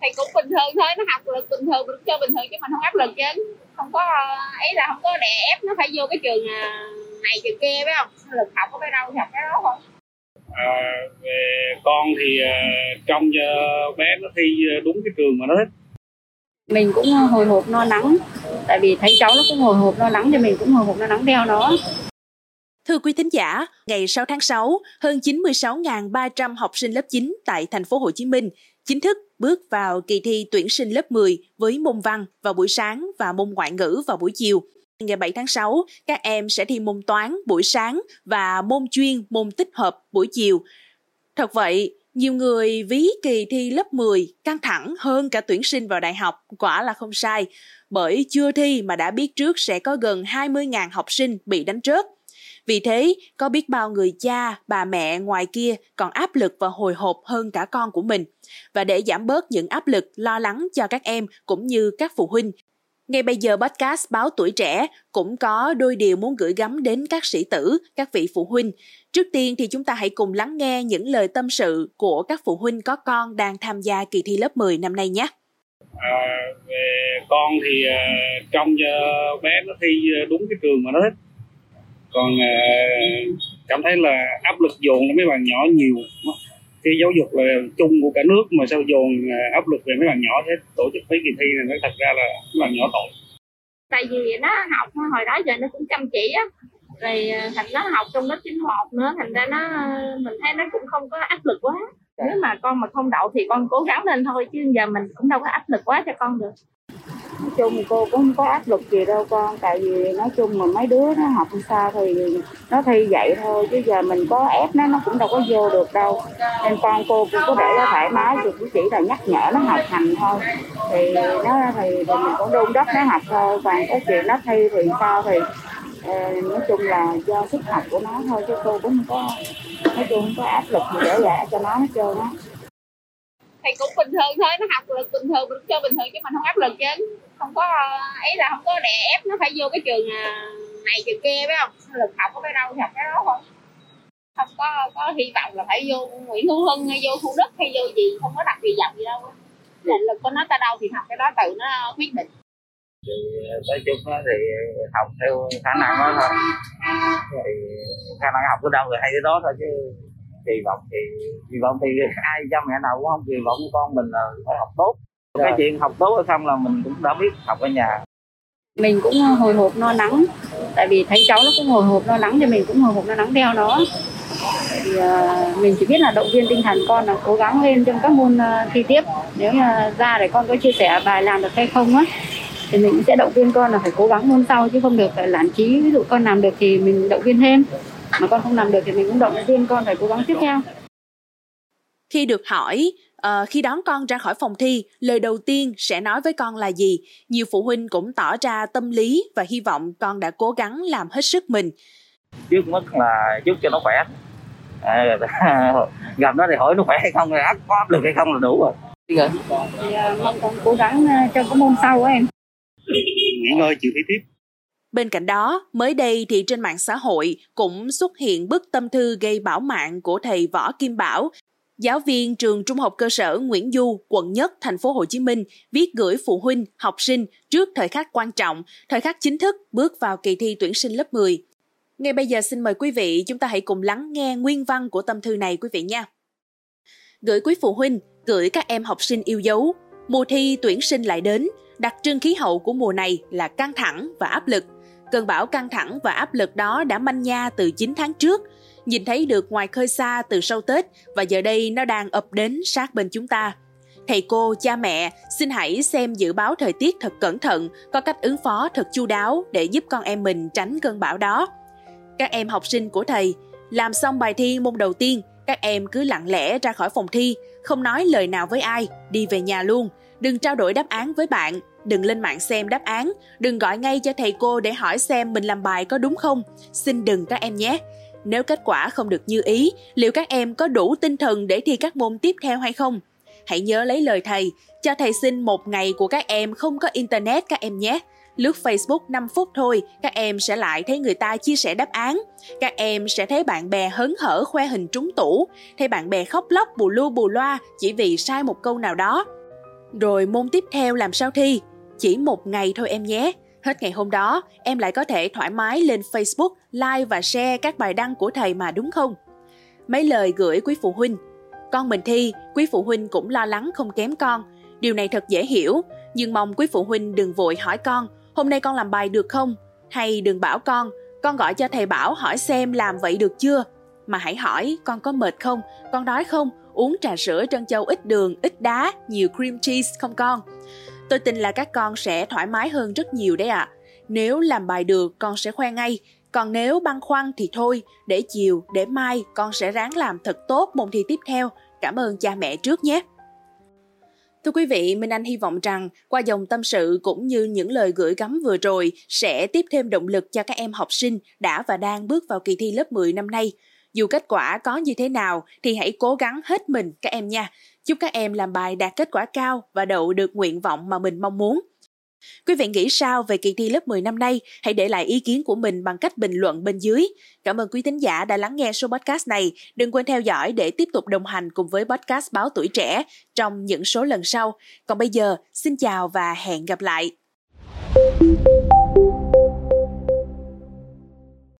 thì cũng bình thường thôi nó học lực bình thường mình cho bình thường chứ mình không áp lực chứ. Không có ấy là không có đè ép nó phải vô cái trường à, này trường kia phải không? Lực học có phải đâu thì học cái đó thôi. À, về con thì uh, trong cho bé nó thi đúng cái trường mà nó thích. Mình cũng hồi hộp lo lắng tại vì thấy cháu nó cũng hồi hộp lo lắng thì mình cũng hồi hộp lo lắng theo nó. Thưa quý thính giả, ngày 6 tháng 6, hơn 96.300 học sinh lớp 9 tại thành phố Hồ Chí Minh chính thức bước vào kỳ thi tuyển sinh lớp 10 với môn văn vào buổi sáng và môn ngoại ngữ vào buổi chiều. Ngày 7 tháng 6, các em sẽ thi môn toán buổi sáng và môn chuyên môn tích hợp buổi chiều. Thật vậy, nhiều người ví kỳ thi lớp 10 căng thẳng hơn cả tuyển sinh vào đại học, quả là không sai, bởi chưa thi mà đã biết trước sẽ có gần 20.000 học sinh bị đánh rớt. Vì thế, có biết bao người cha, bà mẹ ngoài kia còn áp lực và hồi hộp hơn cả con của mình. Và để giảm bớt những áp lực, lo lắng cho các em cũng như các phụ huynh, ngay bây giờ podcast Báo Tuổi Trẻ cũng có đôi điều muốn gửi gắm đến các sĩ tử, các vị phụ huynh. Trước tiên thì chúng ta hãy cùng lắng nghe những lời tâm sự của các phụ huynh có con đang tham gia kỳ thi lớp 10 năm nay nhé. À, về con thì à, uh, trong uh, bé nó thi à, đúng cái trường mà nó thích còn uh, cảm thấy là áp lực dồn cho mấy bạn nhỏ nhiều. Cái giáo dục là chung của cả nước mà sao dồn ờ, áp lực về mấy bạn nhỏ thế? Tổ chức mấy kỳ thi này nó thật ra là mấy bạn nhỏ tội. Tại vì nó học hồi đó giờ nó cũng chăm chỉ á. Rồi ờ, thành nó học trong lớp chín một nữa thành ra nó mình thấy nó cũng không có áp lực quá. Nếu mà con mà không đậu thì con cố gắng lên thôi chứ giờ mình cũng đâu có áp lực quá cho con được nói chung cô cũng không có áp lực gì đâu con tại vì nói chung mà mấy đứa nó học sao thì nó thi vậy thôi chứ giờ mình có ép nó nó cũng đâu có vô được đâu. Nên con cô cũng có để nó thoải mái thì cũng chỉ là nhắc nhở nó học hành thôi. Thì nó thì, thì mình cũng đôn đốc nó học thôi còn cái chuyện nó thi thì sao thì ờ, nói chung là do sức học của nó thôi chứ cô cũng không có nói chung không có áp lực gì để lại cho nó hết trơn á thì cũng bình thường thôi, nó học lực bình thường, được chơi bình thường chứ mình không áp lực chứ. Không có ấy là không có đè ép, nó phải vô cái trường à, này trường kia, phải không? Lực học có phải đâu thì học cái đó thôi. Không có có hy vọng là phải vô Nguyễn Hữu Hưng hay vô Thủ Đức hay vô gì, không có đặt kỳ vọng gì đâu. Định lực của nó ta đâu thì học cái đó tự nó quyết định. Thì à, nói chung thì học theo khả năng đó thôi. Thì khả năng học tới đâu rồi hay tới đó thôi chứ kỳ vọng thì kỳ vọng thì ai cha mẹ nào cũng không kỳ vọng con mình là phải học tốt. Rồi. cái chuyện học tốt hay không là mình cũng đã biết học ở nhà. Mình cũng hồi hộp lo lắng tại vì thấy cháu nó cũng hồi hộp lo lắng thì mình cũng hồi hộp lo lắng theo nó. Thì uh, mình chỉ biết là động viên tinh thần con là cố gắng lên trong các môn uh, thi tiếp. Nếu mà ra để con có chia sẻ bài làm được hay không á thì mình sẽ động viên con là phải cố gắng môn sau chứ không được phải lãn trí ví dụ con làm được thì mình động viên thêm mà con không làm được thì mình cũng động viên con phải cố gắng tiếp theo. Khi được hỏi uh, khi đón con ra khỏi phòng thi lời đầu tiên sẽ nói với con là gì? Nhiều phụ huynh cũng tỏ ra tâm lý và hy vọng con đã cố gắng làm hết sức mình. Trước mắt là chúc cho nó khỏe. À, gặp nó thì hỏi nó khỏe hay không rồi có áp lực hay không là đủ rồi. Thì uh, mong con cố gắng uh, cho cái môn sau của em. Nghỉ ngơi chịu thi tiếp Bên cạnh đó, mới đây thì trên mạng xã hội cũng xuất hiện bức tâm thư gây bảo mạng của thầy Võ Kim Bảo, giáo viên trường Trung học cơ sở Nguyễn Du, quận Nhất, thành phố Hồ Chí Minh viết gửi phụ huynh, học sinh trước thời khắc quan trọng, thời khắc chính thức bước vào kỳ thi tuyển sinh lớp 10. Ngay bây giờ xin mời quý vị chúng ta hãy cùng lắng nghe nguyên văn của tâm thư này quý vị nha. Gửi quý phụ huynh, gửi các em học sinh yêu dấu, mùa thi tuyển sinh lại đến, đặc trưng khí hậu của mùa này là căng thẳng và áp lực – Cơn bão căng thẳng và áp lực đó đã manh nha từ 9 tháng trước, nhìn thấy được ngoài khơi xa từ sau Tết và giờ đây nó đang ập đến sát bên chúng ta. Thầy cô, cha mẹ, xin hãy xem dự báo thời tiết thật cẩn thận, có cách ứng phó thật chu đáo để giúp con em mình tránh cơn bão đó. Các em học sinh của thầy, làm xong bài thi môn đầu tiên, các em cứ lặng lẽ ra khỏi phòng thi, không nói lời nào với ai, đi về nhà luôn, đừng trao đổi đáp án với bạn, đừng lên mạng xem đáp án, đừng gọi ngay cho thầy cô để hỏi xem mình làm bài có đúng không. Xin đừng các em nhé. Nếu kết quả không được như ý, liệu các em có đủ tinh thần để thi các môn tiếp theo hay không? Hãy nhớ lấy lời thầy, cho thầy xin một ngày của các em không có internet các em nhé. Lướt Facebook 5 phút thôi, các em sẽ lại thấy người ta chia sẻ đáp án. Các em sẽ thấy bạn bè hớn hở khoe hình trúng tủ, thấy bạn bè khóc lóc bù lu bù loa chỉ vì sai một câu nào đó Rồi môn tiếp theo làm sao thi? Chỉ một ngày thôi em nhé. Hết ngày hôm đó, em lại có thể thoải mái lên Facebook, like và share các bài đăng của thầy mà đúng không? Mấy lời gửi quý phụ huynh. Con mình thi, quý phụ huynh cũng lo lắng không kém con. Điều này thật dễ hiểu, nhưng mong quý phụ huynh đừng vội hỏi con, hôm nay con làm bài được không? Hay đừng bảo con, con gọi cho thầy Bảo hỏi xem làm vậy được chưa? Mà hãy hỏi con có mệt không, con đói không, uống trà sữa trân châu ít đường, ít đá, nhiều cream cheese không con? Tôi tin là các con sẽ thoải mái hơn rất nhiều đấy ạ. À. Nếu làm bài được con sẽ khoe ngay, còn nếu băn khoăn thì thôi, để chiều, để mai con sẽ ráng làm thật tốt môn thi tiếp theo. Cảm ơn cha mẹ trước nhé. Thưa quý vị, Minh Anh hy vọng rằng qua dòng tâm sự cũng như những lời gửi gắm vừa rồi sẽ tiếp thêm động lực cho các em học sinh đã và đang bước vào kỳ thi lớp 10 năm nay. Dù kết quả có như thế nào thì hãy cố gắng hết mình các em nha. Chúc các em làm bài đạt kết quả cao và đậu được nguyện vọng mà mình mong muốn. Quý vị nghĩ sao về kỳ thi lớp 10 năm nay? Hãy để lại ý kiến của mình bằng cách bình luận bên dưới. Cảm ơn quý thính giả đã lắng nghe số podcast này. Đừng quên theo dõi để tiếp tục đồng hành cùng với podcast Báo Tuổi Trẻ trong những số lần sau. Còn bây giờ, xin chào và hẹn gặp lại.